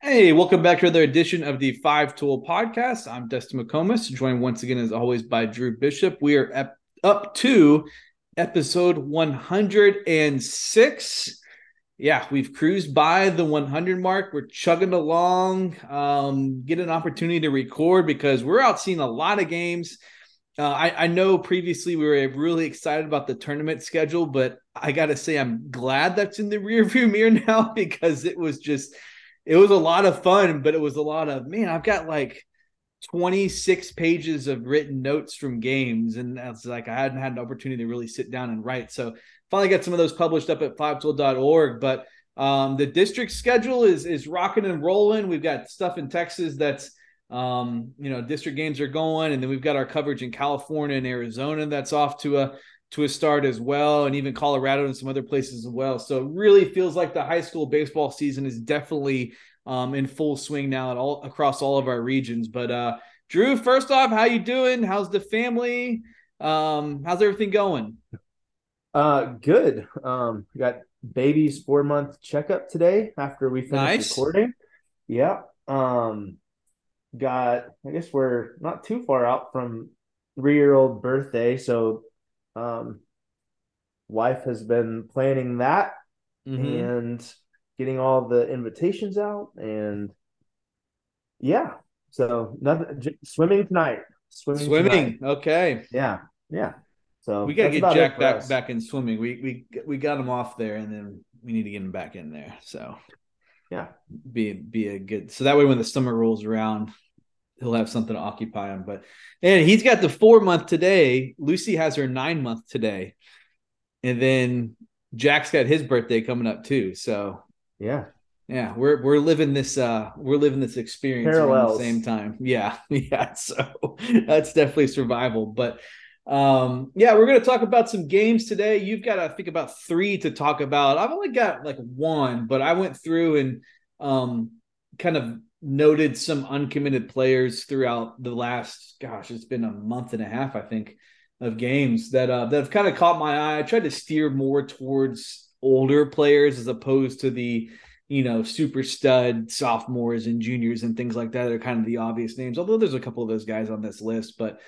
Hey, welcome back to another edition of the Five Tool Podcast. I'm Dustin McComas, joined once again, as always, by Drew Bishop. We are ep- up to episode 106. Yeah, we've cruised by the 100 mark. We're chugging along, um, get an opportunity to record because we're out seeing a lot of games. Uh, I, I know previously we were really excited about the tournament schedule, but I got to say, I'm glad that's in the rearview mirror now because it was just – it was a lot of fun, but it was a lot of man. I've got like 26 pages of written notes from games, and that's like I hadn't had an opportunity to really sit down and write. So finally got some of those published up at fivetool.org. But um, the district schedule is is rocking and rolling. We've got stuff in Texas that's um, you know district games are going, and then we've got our coverage in California and Arizona that's off to a to a start as well, and even Colorado and some other places as well. So it really feels like the high school baseball season is definitely um, in full swing now at all across all of our regions. But uh, Drew, first off, how you doing? How's the family? Um, how's everything going? Uh, good. Um, got baby's four month checkup today after we finished nice. recording. Yeah. Um, got I guess we're not too far out from three year old birthday, so um, wife has been planning that mm-hmm. and getting all the invitations out, and yeah, so nothing. Swimming tonight. Swimming. Swimming. Tonight. Okay. Yeah. Yeah. So we gotta get Jack back us. back in swimming. We we we got him off there, and then we need to get him back in there. So yeah, be be a good. So that way, when the summer rolls around, he'll have something to occupy him. But and he's got the four month today. Lucy has her nine month today, and then Jack's got his birthday coming up too. So yeah, yeah, we're we're living this uh we're living this experience at the same time. Yeah, yeah. So that's definitely survival. But um yeah, we're gonna talk about some games today. You've got I think about three to talk about. I've only got like one, but I went through and um kind of noted some uncommitted players throughout the last gosh it's been a month and a half i think of games that uh, that have kind of caught my eye. I tried to steer more towards older players as opposed to the you know super stud sophomores and juniors and things like that are kind of the obvious names although there's a couple of those guys on this list. But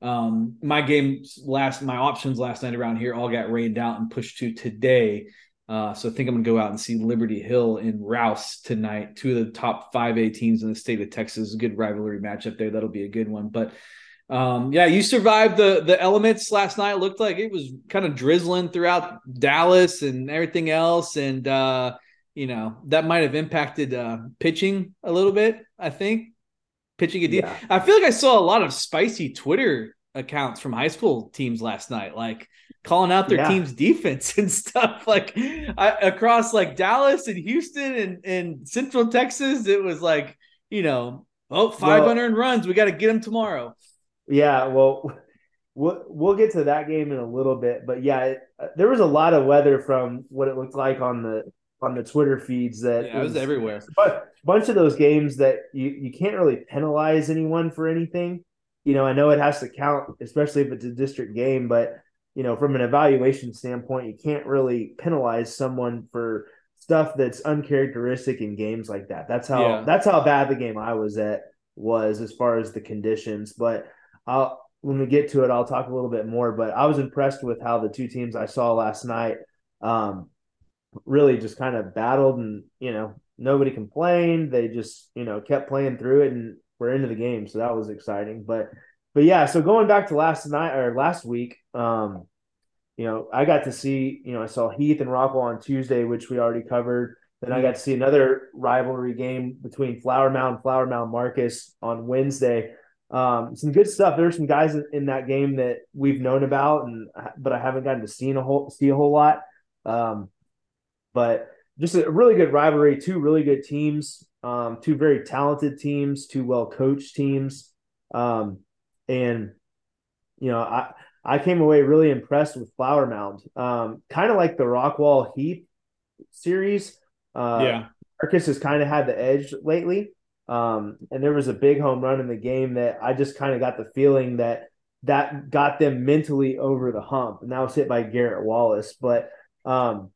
um my games last my options last night around here all got rained out and pushed to today uh, so I think I'm going to go out and see Liberty Hill in Rouse tonight. Two of the top five A teams in the state of Texas. Good rivalry matchup there. That'll be a good one. But um, yeah, you survived the the elements last night. It looked like it was kind of drizzling throughout Dallas and everything else, and uh, you know that might have impacted uh, pitching a little bit. I think pitching a deal. Yeah. I feel like I saw a lot of spicy Twitter accounts from high school teams last night, like calling out their yeah. team's defense and stuff. Like I, across like Dallas and Houston and, and Central Texas, it was like, you know, oh, 500 well, runs. We got to get them tomorrow. Yeah. Well, we'll, we'll get to that game in a little bit, but yeah, it, uh, there was a lot of weather from what it looked like on the, on the Twitter feeds that yeah, it was, was everywhere. But a bunch of those games that you, you can't really penalize anyone for anything. You know, I know it has to count, especially if it's a district game, but you know, from an evaluation standpoint, you can't really penalize someone for stuff that's uncharacteristic in games like that. That's how yeah. that's how bad the game I was at was as far as the conditions. But I'll when we get to it, I'll talk a little bit more. But I was impressed with how the two teams I saw last night um, really just kind of battled, and you know nobody complained. They just you know kept playing through it, and we're into the game, so that was exciting. But but yeah, so going back to last night or last week, um, you know, I got to see, you know, I saw Heath and Rockwall on Tuesday, which we already covered. Then I got to see another rivalry game between Flower Mound, Flower Mound Marcus on Wednesday. Um, some good stuff. There's some guys in, in, that game that we've known about, and but I haven't gotten to see a whole see a whole lot. Um, but just a really good rivalry. Two really good teams. Um, two very talented teams. Two well coached teams. Um, and you know, I I came away really impressed with Flower Mound. Um, kind of like the Rockwall Heath series. Uh, yeah, Marcus has kind of had the edge lately. Um, and there was a big home run in the game that I just kind of got the feeling that that got them mentally over the hump, and that was hit by Garrett Wallace. But um,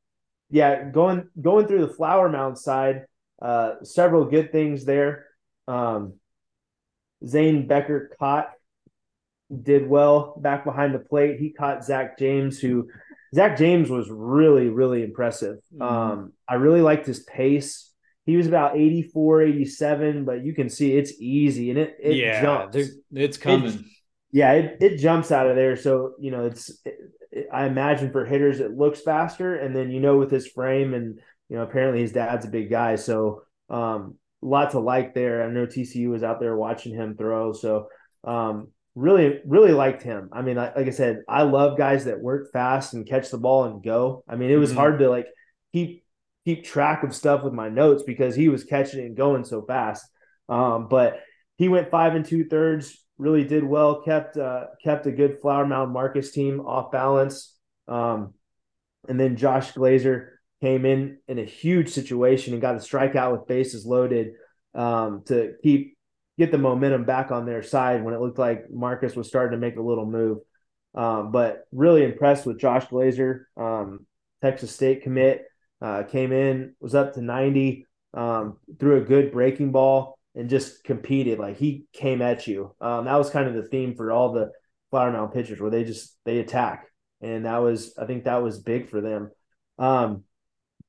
yeah, going going through the Flower Mound side, uh, several good things there. Um, Zane Becker caught did well back behind the plate. He caught Zach James, who Zach James was really, really impressive. Mm-hmm. Um, I really liked his pace. He was about 84, 87, but you can see it's easy and it, it yeah, jumps. It's coming. It, yeah, it, it jumps out of there. So, you know, it's, it, I imagine for hitters, it looks faster. And then, you know, with his frame and, you know, apparently his dad's a big guy. So, um, lots of like there. I know TCU was out there watching him throw. So, um, really, really liked him. I mean, like I said, I love guys that work fast and catch the ball and go. I mean, it was mm-hmm. hard to like keep keep track of stuff with my notes because he was catching it and going so fast. Um, but he went five and two thirds, really did well, kept uh, kept a good Flower Mound Marcus team off balance. Um, and then Josh Glazer came in in a huge situation and got a strikeout with bases loaded um, to keep get the momentum back on their side when it looked like Marcus was starting to make a little move. Um, but really impressed with Josh Glazer, um, Texas State commit. Uh, came in, was up to 90, um, threw a good breaking ball, and just competed. Like he came at you. Um, that was kind of the theme for all the Flower Mound pitchers, where they just they attack, and that was I think that was big for them.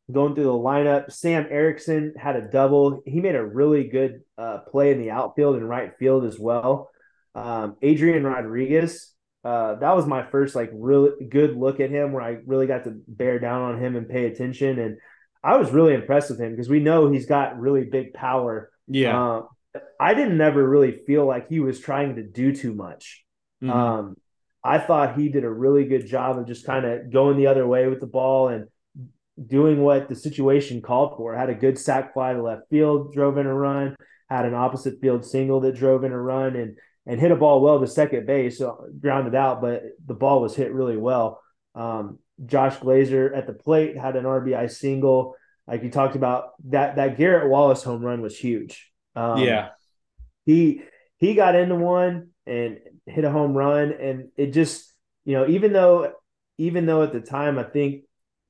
Um, going through the lineup, Sam Erickson had a double. He made a really good uh, play in the outfield and right field as well. Um, Adrian Rodriguez uh, that was my first like really good look at him where I really got to bear down on him and pay attention. And I was really impressed with him because we know he's got really big power. Yeah. Uh, I didn't ever really feel like he was trying to do too much. Mm-hmm. Um, I thought he did a really good job of just kind of going the other way with the ball and doing what the situation called for. Had a good sac fly to left field, drove in a run, had an opposite field single that drove in a run, and and hit a ball well to second base, so grounded out, but the ball was hit really well. Um, Josh Glazer at the plate had an RBI single. Like you talked about, that that Garrett Wallace home run was huge. Um, yeah, he he got into one and hit a home run, and it just you know even though even though at the time I think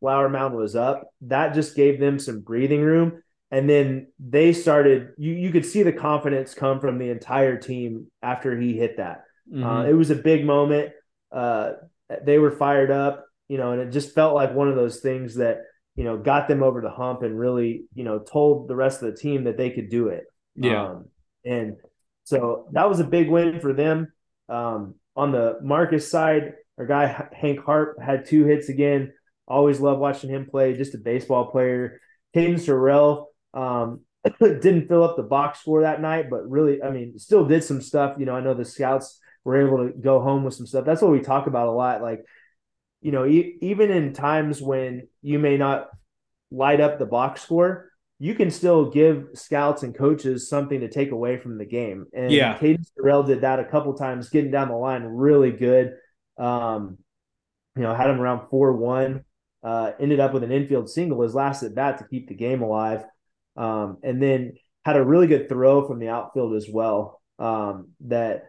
Flower Mound was up, that just gave them some breathing room. And then they started you you could see the confidence come from the entire team after he hit that. Mm-hmm. uh, it was a big moment. Uh, they were fired up you know and it just felt like one of those things that you know got them over the hump and really you know told the rest of the team that they could do it. Yeah. Um, and so that was a big win for them. Um, on the marcus side our guy hank harp had two hits again always love watching him play just a baseball player Caden Sorrell um, didn't fill up the box score that night, but really, I mean, still did some stuff. You know, I know the scouts were able to go home with some stuff. That's what we talk about a lot. Like, you know, e- even in times when you may not light up the box score, you can still give scouts and coaches something to take away from the game. And yeah, Caden Sorrell did that a couple times, getting down the line really good. Um, you know, had him around four one. Uh, ended up with an infield single his last at bat to keep the game alive um, and then had a really good throw from the outfield as well um, that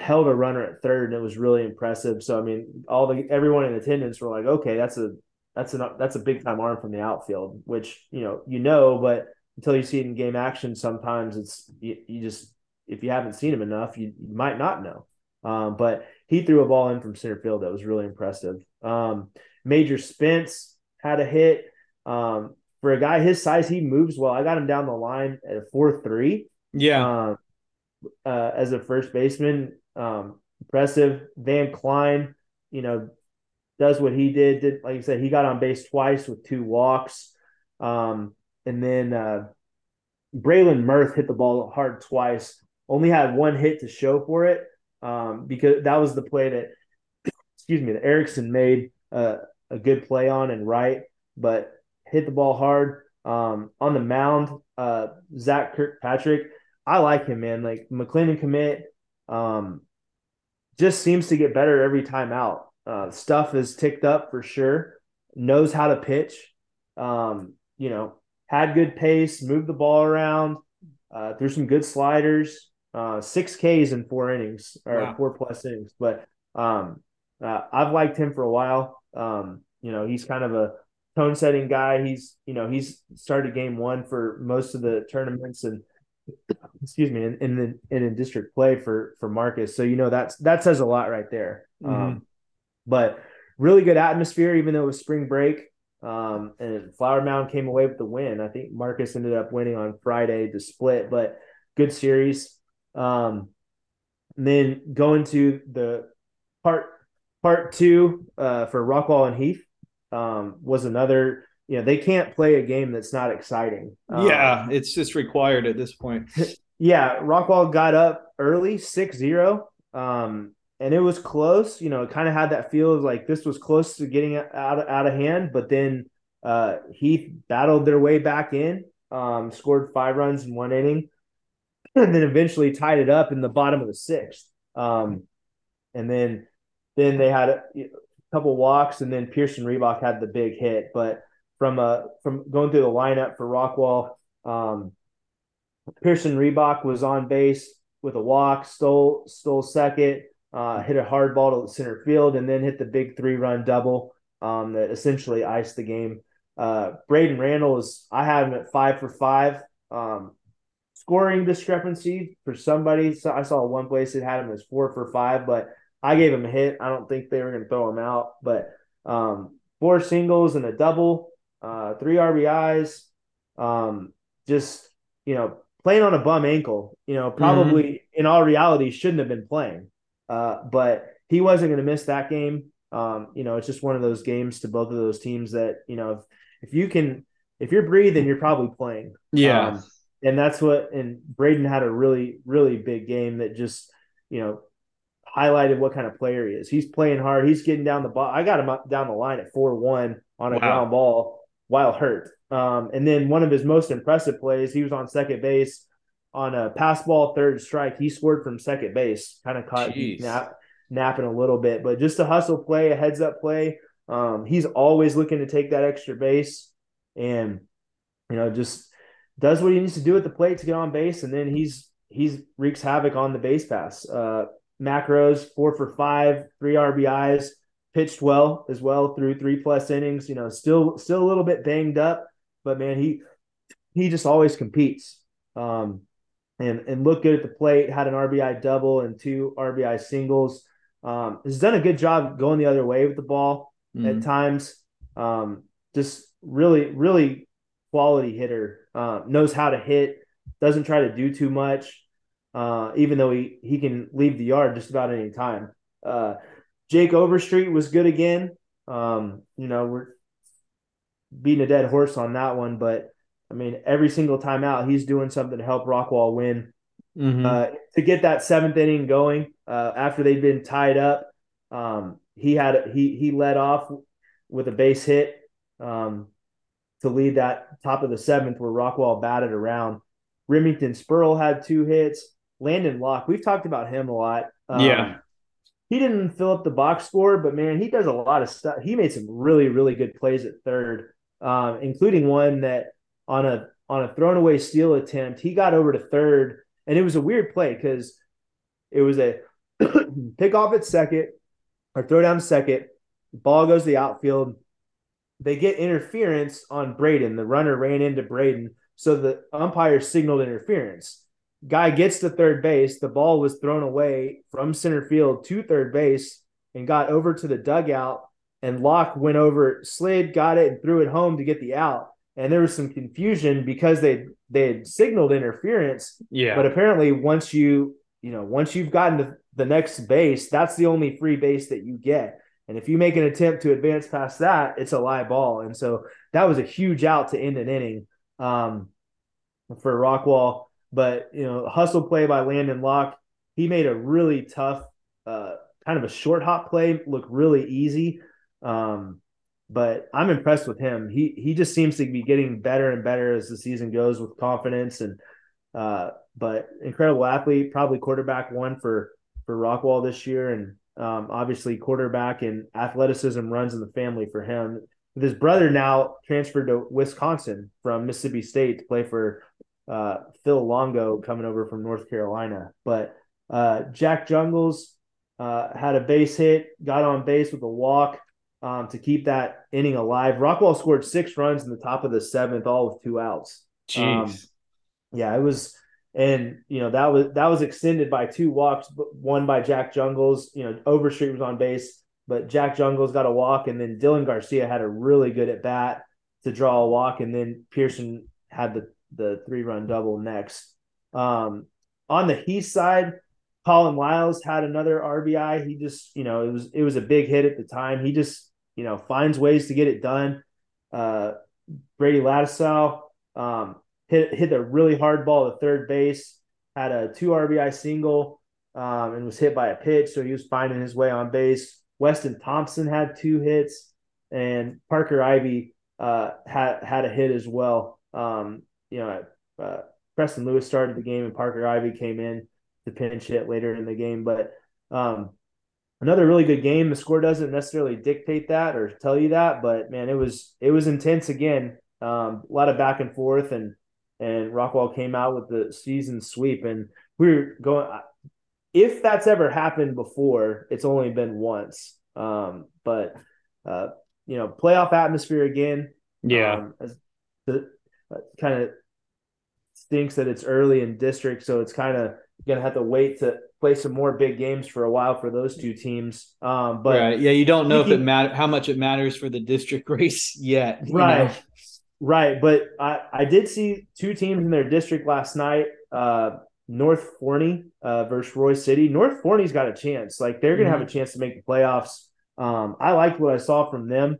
held a runner at third, and it was really impressive. So I mean, all the everyone in attendance were like, okay, that's a that's a that's a big time arm from the outfield, which you know you know, but until you see it in game action, sometimes it's you, you just if you haven't seen him enough, you, you might not know. Um, but he threw a ball in from center field that was really impressive. Um, Major Spence had a hit. Um, for a guy his size, he moves well. I got him down the line at a four three. Yeah. Um, uh, as a first baseman, um, impressive. Van Klein, you know, does what he did. Did like I said, he got on base twice with two walks. Um, and then uh, Braylon Mirth hit the ball hard twice. Only had one hit to show for it um, because that was the play that, excuse me, that Erickson made uh, a good play on and right. But hit the ball hard. Um, on the mound, uh, Zach Kirkpatrick, I like him, man. Like McLennan commit, um, just seems to get better every time out. Uh, stuff is ticked up for sure. Knows how to pitch. Um, you know, had good pace, moved the ball around, uh, threw some good sliders. Uh, six Ks in four innings or wow. four plus innings. But um, uh, I've liked him for a while. Um, you know, he's kind of a tone setting guy. He's you know he's started game one for most of the tournaments and excuse me in in, in, in district play for for Marcus. So you know that's that says a lot right there. Mm-hmm. Um, but really good atmosphere, even though it was spring break. Um, and Flower Mound came away with the win. I think Marcus ended up winning on Friday to split, but good series. Um, then going to the part part two uh, for Rockwall and Heath um, was another. You know, they can't play a game that's not exciting. Um, yeah, it's just required at this point. yeah, Rockwall got up early, 6-0. Um, and it was close. You know, it kind of had that feel of like this was close to getting out of, out of hand, but then uh, Heath battled their way back in, um, scored five runs in one inning, and then eventually tied it up in the bottom of the sixth. Um, and then then they had a, a couple walks, and then Pearson Reebok had the big hit. But from uh from going through the lineup for Rockwall, um, Pearson Reebok was on base with a walk, stole stole second uh, hit a hard ball to center field, and then hit the big three run double um, that essentially iced the game. Uh, Braden Randall is, I have him at five for five. Um, scoring discrepancy for somebody. So I saw one place that had him as four for five, but I gave him a hit. I don't think they were going to throw him out, but um, four singles and a double, uh, three RBIs. Um, just, you know, playing on a bum ankle, you know, probably mm-hmm. in all reality shouldn't have been playing. Uh, but he wasn't going to miss that game. Um, you know, it's just one of those games to both of those teams that you know, if, if you can, if you're breathing, you're probably playing. Yeah, um, and that's what. And Braden had a really, really big game that just you know highlighted what kind of player he is. He's playing hard. He's getting down the ball. I got him up down the line at four one on a wow. ground ball while hurt. Um, and then one of his most impressive plays, he was on second base on a pass ball third strike. He scored from second base, kind of caught nap, napping a little bit, but just a hustle play, a heads up play. Um, he's always looking to take that extra base, and you know just does what he needs to do at the plate to get on base, and then he's he's wreaks havoc on the base pass. Uh, macros four for five, three RBIs, pitched well as well through three plus innings. You know, still still a little bit banged up, but man, he he just always competes. Um, and and looked good at the plate. Had an RBI double and two RBI singles. Um, has done a good job going the other way with the ball mm-hmm. at times. Um, just really, really quality hitter. Uh, knows how to hit. Doesn't try to do too much. Uh, even though he he can leave the yard just about any time. Uh, Jake Overstreet was good again. Um, you know, we're beating a dead horse on that one, but I mean, every single time out, he's doing something to help Rockwall win. Mm-hmm. Uh, to get that seventh inning going uh, after they'd been tied up, um, he had he he led off with a base hit um, to lead that top of the seventh where Rockwall batted around. Remington Spurl had two hits. Landon Locke, we've talked about him a lot. Um, yeah. He didn't fill up the box score, but man, he does a lot of stuff. He made some really, really good plays at third, um, including one that on a on a thrown away steal attempt. He got over to third, and it was a weird play because it was a pick off at second or throw down second. Ball goes to the outfield. They get interference on Braden. The runner ran into Braden, so the umpire signaled interference. Guy gets to third base. The ball was thrown away from center field to third base and got over to the dugout. And Locke went over, slid, got it, and threw it home to get the out and there was some confusion because they they had signaled interference. Yeah. But apparently, once you you know once you've gotten to the next base, that's the only free base that you get. And if you make an attempt to advance past that, it's a live ball. And so that was a huge out to end an inning um, for Rockwall. But you know, hustle play by Landon Locke. He made a really tough, uh, kind of a short hop play look really easy. Um, but I'm impressed with him. He he just seems to be getting better and better as the season goes with confidence and uh, but incredible athlete, probably quarterback one for for Rockwall this year, and um, obviously quarterback and athleticism runs in the family for him. His brother now transferred to Wisconsin from Mississippi State to play for uh, Phil Longo coming over from North Carolina. But uh, Jack Jungles uh, had a base hit, got on base with a walk um, to keep that inning alive. Rockwall scored six runs in the top of the seventh, all with two outs. Jeez. Um, yeah, it was, and you know that was that was extended by two walks, one by Jack Jungles. You know, Overstreet was on base, but Jack Jungles got a walk, and then Dylan Garcia had a really good at bat to draw a walk, and then Pearson had the the three run double next. Um, on the Heath side, Colin Lyles had another RBI. He just, you know, it was it was a big hit at the time. He just, you know, finds ways to get it done. Uh, Brady Lattisaw um, hit hit a really hard ball to third base. Had a two RBI single um, and was hit by a pitch, so he was finding his way on base. Weston Thompson had two hits, and Parker Ivy uh, had had a hit as well. Um, you know, uh, Preston Lewis started the game, and Parker Ivy came in to pinch hit later in the game. But um, another really good game. The score doesn't necessarily dictate that or tell you that, but man, it was it was intense again. Um, a lot of back and forth, and and Rockwall came out with the season sweep, and we are going. If that's ever happened before, it's only been once. Um, but uh, you know, playoff atmosphere again. Yeah, um, the uh, kind of stinks that it's early in district, so it's kind of gonna have to wait to play some more big games for a while for those two teams. Um, but right. yeah, you don't know if it matter how much it matters for the district race yet, right? Know? Right, but I I did see two teams in their district last night. Uh, North Forney uh, versus Royse City. North Forney's got a chance. Like they're gonna mm-hmm. have a chance to make the playoffs. Um, I liked what I saw from them.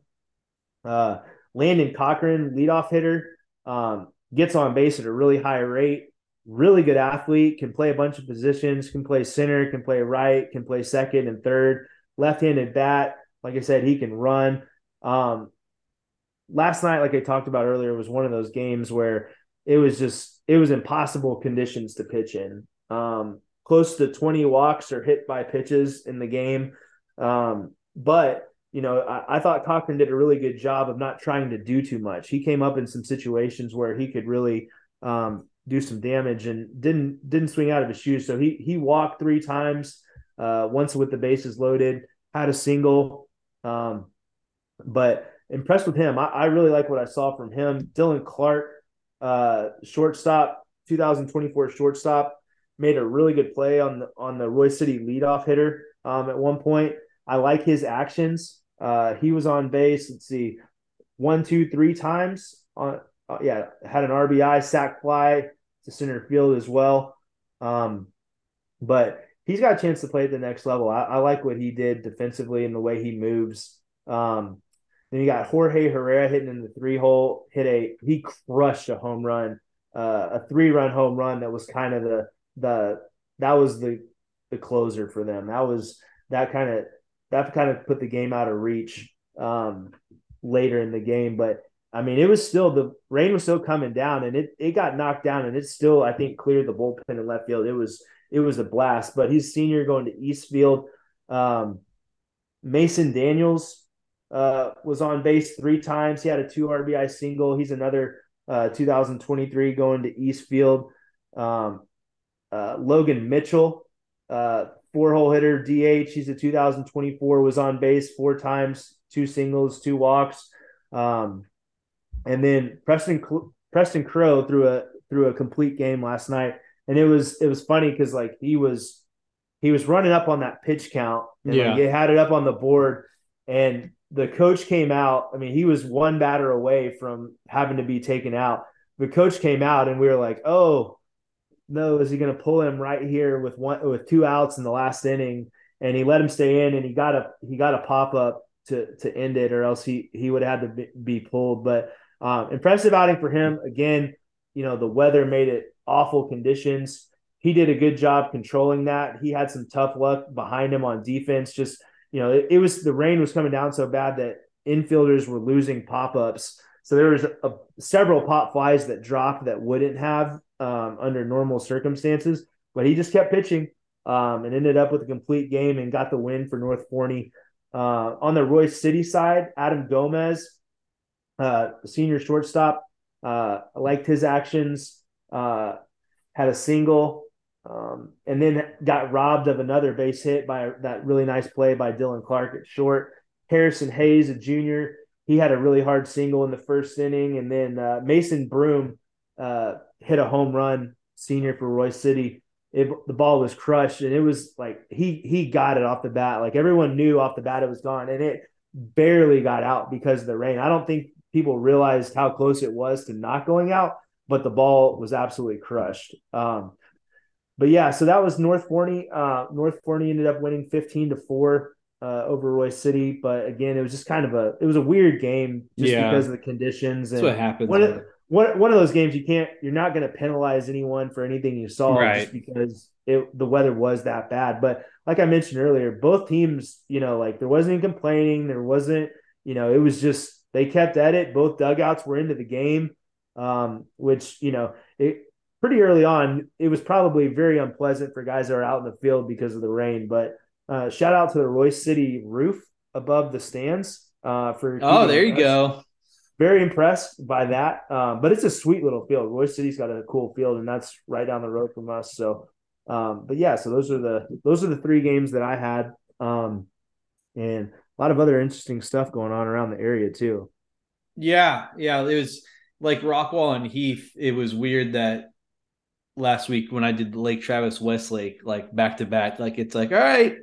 Uh, Landon Cochran, leadoff hitter, um, gets on base at a really high rate really good athlete, can play a bunch of positions, can play center, can play right, can play second and third, left-handed bat. Like I said, he can run. Um, last night, like I talked about earlier, was one of those games where it was just it was impossible conditions to pitch in. Um, close to 20 walks or hit by pitches in the game. Um, but you know, I, I, thought Cochran did a really good job of not trying to do too much. He came up in some situations where he could really um, do some damage and didn't didn't swing out of his shoes. So he he walked three times, uh, once with the bases loaded, had a single. Um, but impressed with him. I, I, really like what I saw from him. Dylan Clark, uh, shortstop, 2024 shortstop, made a really good play on the on the Royse City leadoff hitter um, at one point. I like his actions. Uh, he was on base. Let's see, one, two, three times on. Uh, yeah, had an RBI, sac fly, to center field as well. Um, but he's got a chance to play at the next level. I, I like what he did defensively and the way he moves. Um, then you got Jorge Herrera hitting in the three hole, hit a he crushed a home run, uh, a three run home run that was kind of the the that was the the closer for them. That was that kind of that kind of put the game out of reach um, later in the game. But I mean, it was still the rain was still coming down, and it it got knocked down, and it still I think cleared the bullpen in left field. It was it was a blast. But he's senior going to Eastfield. Um, Mason Daniels uh, was on base three times. He had a two RBI single. He's another uh, 2023 going to Eastfield. Um, uh, Logan Mitchell, uh, four hole hitter, DH. He's a 2024 was on base four times, two singles, two walks. Um, and then Preston Preston Crow threw a threw a complete game last night, and it was it was funny because like he was he was running up on that pitch count, and yeah, like, he had it up on the board, and the coach came out. I mean, he was one batter away from having to be taken out. The coach came out, and we were like, oh no, is he going to pull him right here with one with two outs in the last inning? And he let him stay in, and he got a he got a pop up to to end it, or else he he would have had to be, pulled. But um, impressive outing for him. Again, you know, the weather made it awful conditions. He did a good job controlling that. He had some tough luck behind him on defense. Just, you know, it, it was the rain was coming down so bad that infielders were losing pop ups. So there was a, several pop flies that dropped that wouldn't have um, under normal circumstances, but he just kept pitching um, and ended up with a complete game and got the win for North Forney. Uh, on the Royse City side, Adam Gomez uh, senior shortstop. Uh, liked his actions. Uh, had a single, um, and then got robbed of another base hit by that really nice play by Dylan Clark at short. Harrison Hayes, a junior, he had a really hard single in the first inning, and then uh, Mason Broom uh, hit a home run, senior for Royse City. It, the ball was crushed, and it was like he he got it off the bat. Like everyone knew off the bat it was gone, and it barely got out because of the rain. I don't think people realized how close it was to not going out, but the ball was absolutely crushed. Um, but yeah, so that was North Forney. Uh, North Forney ended up winning 15 to 4 uh, over Royse City. But again, it was just kind of a it was a weird game just yeah. because of the conditions. And That's what happens. One of, one, one of those games you can't you're not going to penalize anyone for anything you saw right. just because it the weather was that bad. But like I mentioned earlier, both teams, you know, like there wasn't any complaining. There wasn't, you know, it was just they kept at it. Both dugouts were into the game, um, which you know it pretty early on. It was probably very unpleasant for guys that are out in the field because of the rain, but uh, shout out to the Royse City roof above the stands uh, for. Oh, there you go. Very impressed by that. Um, but it's a sweet little field. Royse City's got a cool field, and that's right down the road from us. So, um, but yeah, so those are the those are the three games that I had, um, and a lot of other interesting stuff going on around the area too. Yeah, yeah, it was like Rockwall and Heath. It was weird that last week when I did Lake Travis Westlake like back to back, like it's like all right,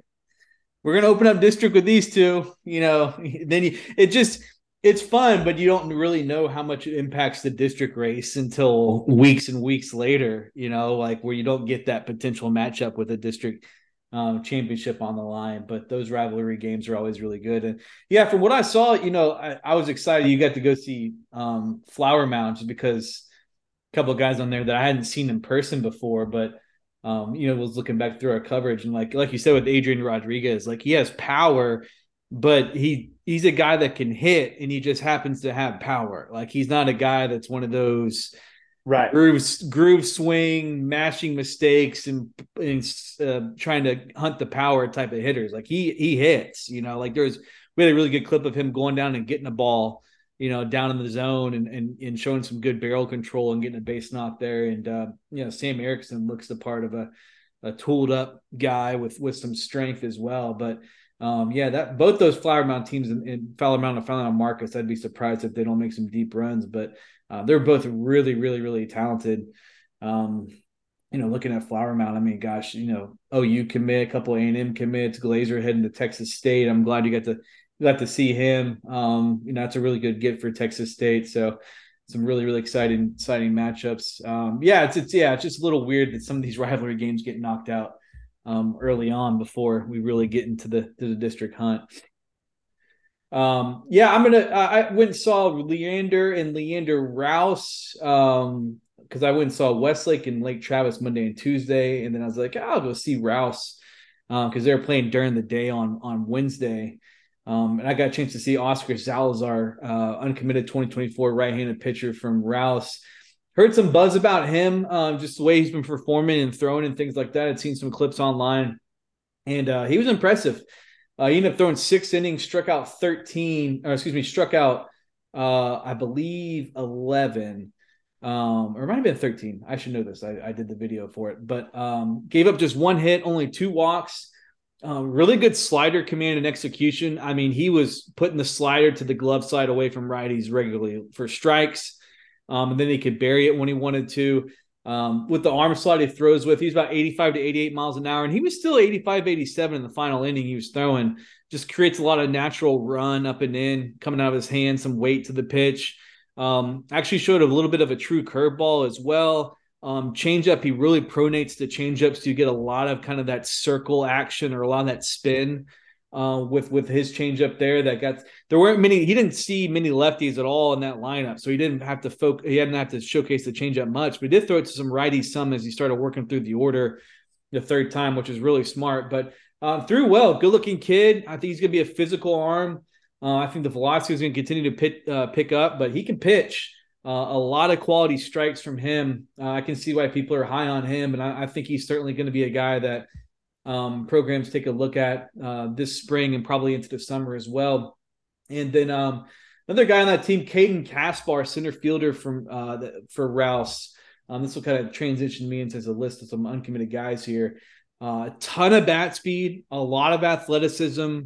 we're gonna open up district with these two. You know, then you, it just it's fun, but you don't really know how much it impacts the district race until weeks and weeks later. You know, like where you don't get that potential matchup with a district um, championship on the line. But those rivalry games are always really good. And yeah, from what I saw, you know, I, I was excited you got to go see um, Flower Mound because a couple of guys on there that I hadn't seen in person before, but um, you know, was looking back through our coverage and like like you said with Adrian Rodriguez, like he has power, but he he's a guy that can hit and he just happens to have power. Like he's not a guy that's one of those right groove groove swing, mashing mistakes and, and uh, trying to hunt the power type of hitters. Like he he hits, you know, like there's we had a really good clip of him going down and getting a ball you know, down in the zone and and, and showing some good barrel control and getting a base knock there. And uh, you know, Sam Erickson looks the part of a a tooled up guy with with some strength as well. But um, yeah, that both those Flower Mound teams in, in Flower Mound and Flower Mound Marcus, I'd be surprised if they don't make some deep runs. But uh, they're both really, really, really talented. Um, you know, looking at Flower Mound, I mean, gosh, you know, OU commit, a couple A and M commits, Glazer heading to Texas State. I'm glad you got to got to see him. Um, you know, that's a really good get for Texas State. So some really, really exciting, exciting matchups. Um, yeah, it's, it's, yeah, it's just a little weird that some of these rivalry games get knocked out um, early on before we really get into the, to the district hunt. Um, yeah, I'm gonna. I went and saw Leander and Leander Rouse. Um, because I went and saw Westlake and Lake Travis Monday and Tuesday, and then I was like, I'll go see Rouse um because um, they were playing during the day on on Wednesday. Um, and I got a chance to see Oscar Salazar, uh, uncommitted 2024 right-handed pitcher from Rouse. Heard some buzz about him, um, just the way he's been performing and throwing and things like that. I'd seen some clips online, and uh, he was impressive. Uh, he ended up throwing six innings, struck out 13, or excuse me, struck out, uh, I believe, 11. Um, or it might have been 13. I should know this. I, I did the video for it, but um, gave up just one hit, only two walks. Um, really good slider command and execution. I mean, he was putting the slider to the glove side away from righties regularly for strikes. Um, and then he could bury it when he wanted to. Um, with the arm slot he throws with, he's about 85 to 88 miles an hour, and he was still 85, 87 in the final inning. He was throwing, just creates a lot of natural run up and in, coming out of his hand, some weight to the pitch. Um, actually showed a little bit of a true curveball as well. Um, changeup, he really pronates the changeups. So you get a lot of kind of that circle action or a lot of that spin uh, with with his changeup there. That got there weren't many. He didn't see many lefties at all in that lineup, so he didn't have to focus. He didn't have to showcase the changeup much, but he did throw it to some righties some as he started working through the order the third time, which is really smart. But uh, threw well, good looking kid. I think he's going to be a physical arm. Uh, I think the velocity is going to continue to pit, uh, pick up, but he can pitch. Uh, a lot of quality strikes from him. Uh, I can see why people are high on him, and I, I think he's certainly going to be a guy that um, programs take a look at uh, this spring and probably into the summer as well. And then um, another guy on that team, Caden Caspar, center fielder from uh, the, for Rouse. Um, this will kind of transition me into a list of some uncommitted guys here. Uh, a ton of bat speed, a lot of athleticism.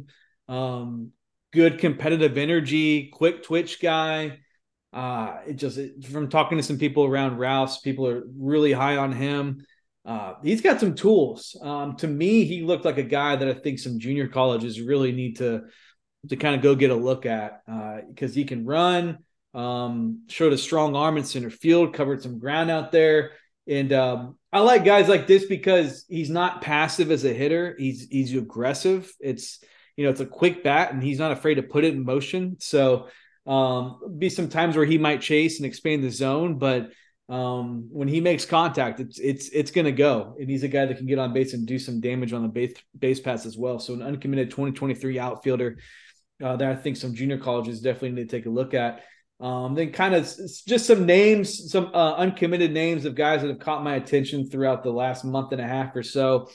Um, good competitive energy, quick twitch guy. Uh, it just it, from talking to some people around Rouse, people are really high on him. Uh, he's got some tools. Um, to me, he looked like a guy that I think some junior colleges really need to to kind of go get a look at because uh, he can run, um, showed a strong arm in center field, covered some ground out there, and um, I like guys like this because he's not passive as a hitter. He's he's aggressive. It's you know it's a quick bat, and he's not afraid to put it in motion. So um, be some times where he might chase and expand the zone, but um, when he makes contact, it's it's it's going to go. And he's a guy that can get on base and do some damage on the base base pass as well. So an uncommitted 2023 outfielder uh, that I think some junior colleges definitely need to take a look at. Um, then kind of just some names, some uh, uncommitted names of guys that have caught my attention throughout the last month and a half or so.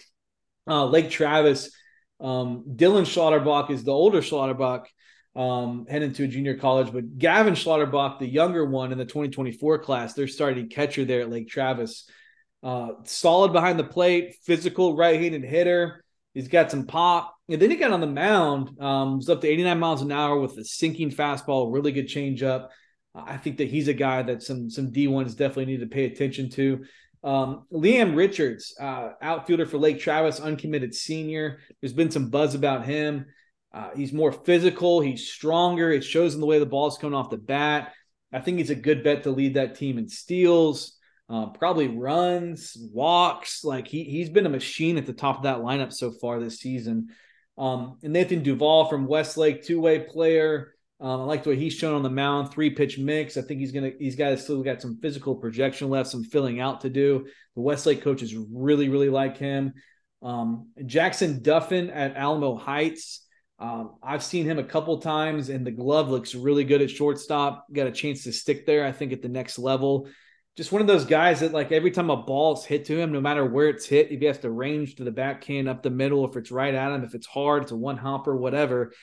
Uh, Lake Travis, um, Dylan Schlotterbach is the older Schlotterbach um, heading to a junior college. But Gavin Schlotterbach, the younger one in the 2024 class, they're starting catcher there at Lake Travis. Uh, solid behind the plate, physical right-handed hitter. He's got some pop. And then he got on the mound, um, was up to 89 miles an hour with a sinking fastball, really good changeup. I think that he's a guy that some some D1s definitely need to pay attention to. Um, Liam Richards, uh, outfielder for Lake Travis, uncommitted senior. There's been some buzz about him. Uh, he's more physical. He's stronger. It shows in the way the ball's coming off the bat. I think he's a good bet to lead that team in steals, uh, probably runs, walks. Like he he's been a machine at the top of that lineup so far this season. Um, and Nathan Duval from Westlake, two way player. Um, I like the way he's shown on the mound, three pitch mix. I think he's gonna he's got still got some physical projection left, some filling out to do. The Westlake coaches really really like him. Um, Jackson Duffin at Alamo Heights. Um, I've seen him a couple times, and the glove looks really good at shortstop. Got a chance to stick there, I think, at the next level. Just one of those guys that, like, every time a ball's hit to him, no matter where it's hit, if he has to range to the backhand, up the middle, if it's right at him, if it's hard, it's a one hopper, whatever.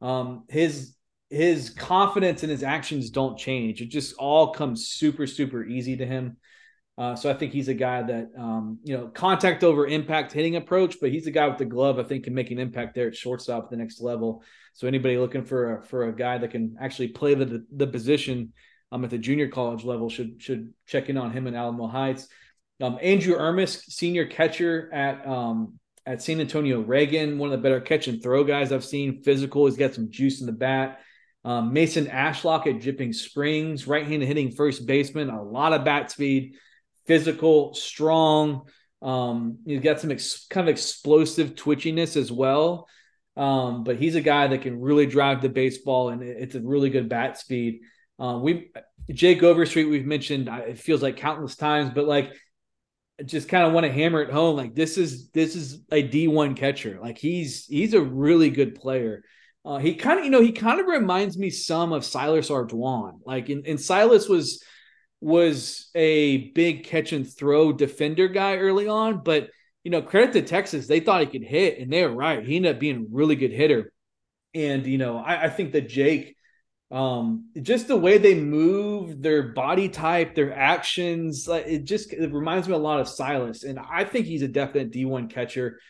Um, his his confidence and his actions don't change. It just all comes super, super easy to him. Uh, so I think he's a guy that um, you know contact over impact hitting approach, but he's a guy with the glove. I think can make an impact there at shortstop at the next level. So anybody looking for a, for a guy that can actually play the the position um, at the junior college level should should check in on him in Alamo Heights. Um, Andrew Ermisk, senior catcher at um, at San Antonio Reagan, one of the better catch and throw guys I've seen. Physical, he's got some juice in the bat. Um, Mason Ashlock at Dripping Springs, right-handed hitting first baseman, a lot of bat speed physical, strong. Um, he's got some ex- kind of explosive twitchiness as well. Um, but he's a guy that can really drive the baseball, and it's a really good bat speed. Um, we Jake Overstreet we've mentioned it feels like countless times, but like just kind of want to hammer it home. Like this is this is a D one catcher. Like he's he's a really good player. Uh, he kind of you know he kind of reminds me some of Silas Ardoin. Like in, and Silas was was a big catch and throw defender guy early on, but you know, credit to Texas, they thought he could hit, and they were right. He ended up being a really good hitter. And you know, I, I think that Jake, um, just the way they move, their body type, their actions, like it just it reminds me a lot of Silas. And I think he's a definite D1 catcher.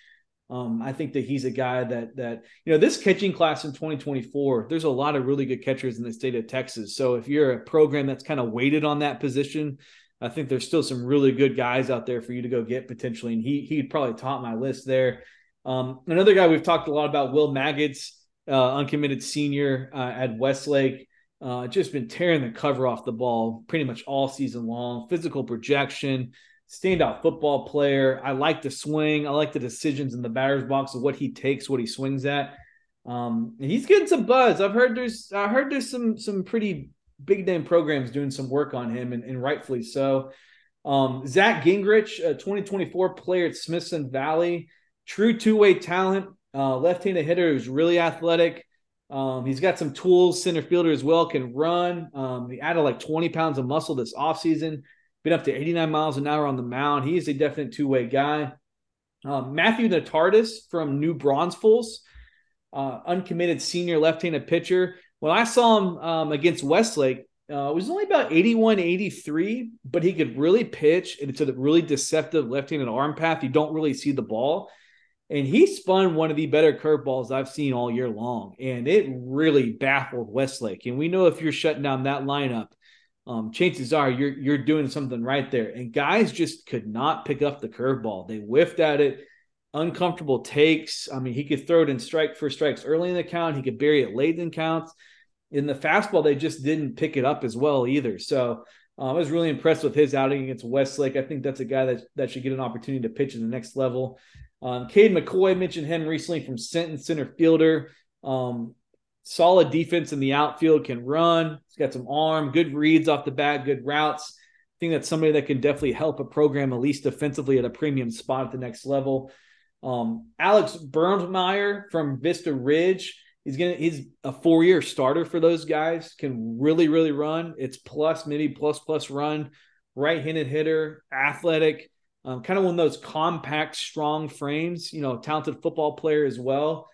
Um, I think that he's a guy that that you know this catching class in 2024. There's a lot of really good catchers in the state of Texas. So if you're a program that's kind of weighted on that position, I think there's still some really good guys out there for you to go get potentially. And he he'd probably top my list there. Um, another guy we've talked a lot about, Will Maggots, uh, uncommitted senior uh, at Westlake. Uh, just been tearing the cover off the ball pretty much all season long. Physical projection, standout football player. I like the swing. I like the decisions in the batter's box of what he takes, what he swings at. Um, he's getting some buzz. I've heard there's I heard there's some some pretty big name programs doing some work on him, and, and rightfully so. Um, Zach Gingrich, a 2024 player at Smithson Valley, true two way talent, uh, left handed hitter who's really athletic. Um, he's got some tools, center fielder as well, can run. Um, he added like 20 pounds of muscle this offseason been up to 89 miles an hour on the mound. He is a definite two way guy. Uh, Matthew Natardis from New Braunfels, uh, uncommitted senior left handed pitcher. When I saw him um, against Westlake, uh, it was only about 81, 83, but he could really pitch. And it's a really deceptive left handed arm path. You don't really see the ball. and he spun one of the better curveballs I've seen all year long, and it really baffled Westlake. And we know if you're shutting down that lineup, um, chances are you're you're doing something right there. And guys just could not pick up the curveball. They whiffed at it, uncomfortable takes. I mean, he could throw it in strike for strikes early in the count. He could bury it late in counts. In the fastball, they just didn't pick it up as well either. So uh, I was really impressed with his outing against Westlake. I think that's a guy that that should get an opportunity to pitch in the next level. Um, Cade McCoy mentioned him recently from Sinton center fielder. Um, solid defense in the outfield, can run. He's got some arm, good reads off the bat, good routes. I think that's somebody that can definitely help a program at least defensively at a premium spot at the next level. Um, Alex Burnmeyer from Vista Ridge. He's gonna he's a four-year starter for those guys. Can really, really run. It's plus, maybe plus plus run, right-handed hitter, athletic um, kind of one of those compact, strong frames. You know, talented football player as well.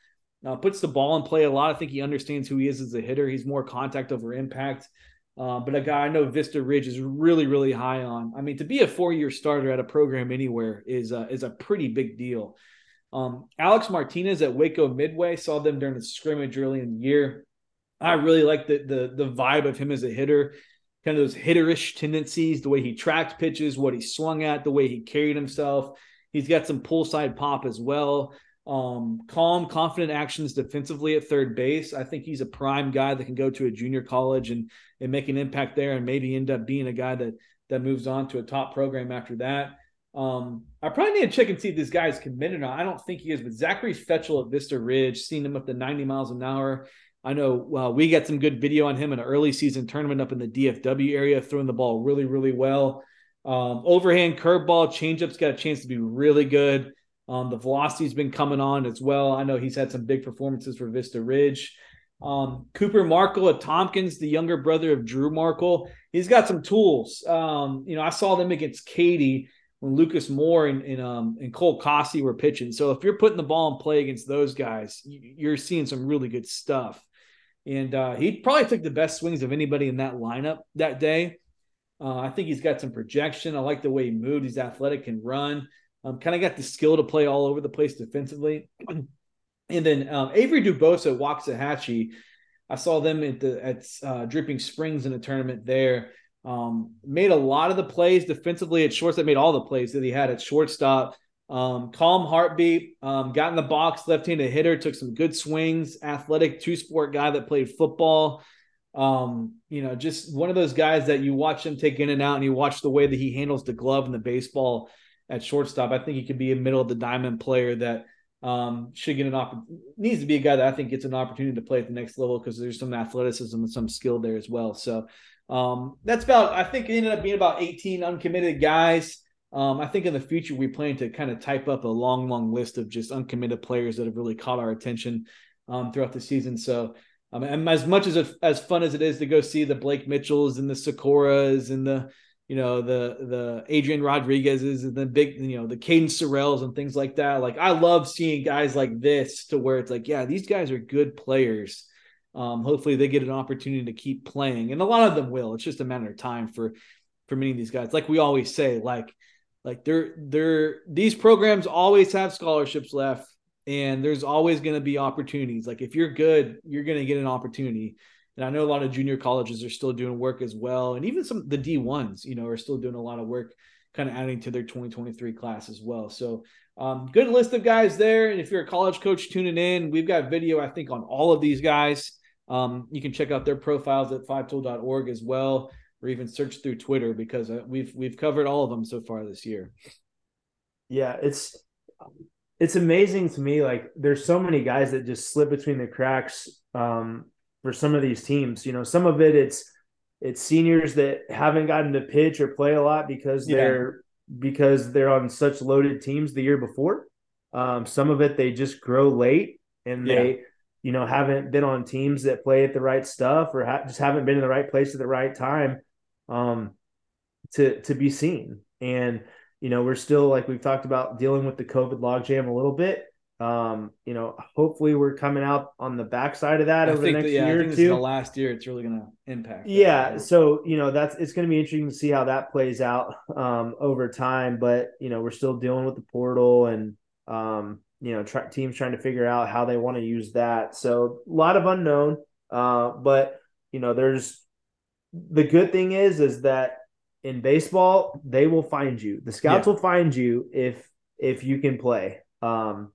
Uh, puts the ball in play a lot. I think he understands who he is as a hitter. He's more contact over impact. Uh, but a guy I know Vista Ridge is really, really high on. I mean, to be a four-year starter at a program anywhere is uh, is a pretty big deal. Um, Alex Martinez at Waco Midway saw them during the scrimmage early in the year. I really like the the the vibe of him as a hitter kind of those hitterish tendencies, the way he tracked pitches, what he swung at, the way he carried himself. He's got some pull side pop as well. Um, calm, confident actions defensively at third base. I think he's a prime guy that can go to a junior college and and make an impact there, and maybe end up being a guy that that moves on to a top program after that. Um, I probably need to check and see if this guy is committed or not. I don't think he is, but Zachary Fetchel at Vista Ridge, seen him up to 90 miles an hour. I know uh, we got some good video on him in an early season tournament up in the DFW area, throwing the ball really, really well. Um, overhand curveball, changeup's got a chance to be really good. Um, the velocity's been coming on as well. I know he's had some big performances for Vista Ridge. Um, Cooper Markle at Tompkins, the younger brother of Drew Markle, he's got some tools. Um, you know, I saw them against Katy when Lucas Moore and, and, um, and Cole Cossey were pitching. So if you're putting the ball in play against those guys, you're seeing some really good stuff and uh, he probably took the best swings of anybody in that lineup that day. Uh, I think he's got some projection. I like the way he moved. He's athletic and run. Um, kind of got the skill to play all over the place defensively. and then um, Avery Dubosa, Waxahachie. I saw them at the at uh, Dripping Springs in a tournament there. Um, made a lot of the plays defensively at shortstop. Made all the plays that he had at shortstop. Um, calm heartbeat, um, got in the box, left-handed hitter, took some good swings, athletic two-sport guy that played football. Um, you know, just one of those guys that you watch him take in and out, and you watch the way that he handles the glove and the baseball at shortstop. I think he could be a middle of the diamond player that um, should get an opportunity. Needs to be a guy that I think gets an opportunity to play at the next level because there's some athleticism and some skill there as well. So um, that's about. I think it ended up being about 18 uncommitted guys. Um, I think in the future we plan to kind of type up a long, long list of just uncommitted players that have really caught our attention um, throughout the season. So, um, as much as as fun as it is to go see the Blake Mitchells and the Sikoras and the you know the the Adrian Rodriguez's and the big you know the Caden Sorrells and things like that. Like I love seeing guys like this to where it's like, yeah, these guys are good players. Um, hopefully they get an opportunity to keep playing, and a lot of them will. It's just a matter of time for for many of these guys. Like we always say, like like they're they're these programs always have scholarships left and there's always going to be opportunities like if you're good you're going to get an opportunity and i know a lot of junior colleges are still doing work as well and even some the d1s you know are still doing a lot of work kind of adding to their 2023 class as well so um, good list of guys there and if you're a college coach tuning in we've got video i think on all of these guys um, you can check out their profiles at fivetool.org as well or even search through Twitter because uh, we've we've covered all of them so far this year. Yeah, it's it's amazing to me. Like there's so many guys that just slip between the cracks um, for some of these teams. You know, some of it it's it's seniors that haven't gotten to pitch or play a lot because they're because they're on such loaded teams the year before. Um, some of it they just grow late and yeah. they you know haven't been on teams that play at the right stuff or ha- just haven't been in the right place at the right time um, to to be seen. And you know, we're still like we've talked about dealing with the COVID logjam a little bit. Um, you know, hopefully we're coming out on the backside of that I over the next that, yeah, year or two. the last year, it's really going to impact. Yeah, so you know that's it's going to be interesting to see how that plays out um, over time. But you know, we're still dealing with the portal, and um, you know, try, teams trying to figure out how they want to use that. So a lot of unknown. Uh, but you know, there's the good thing is is that in baseball they will find you. The scouts yeah. will find you if if you can play. Um,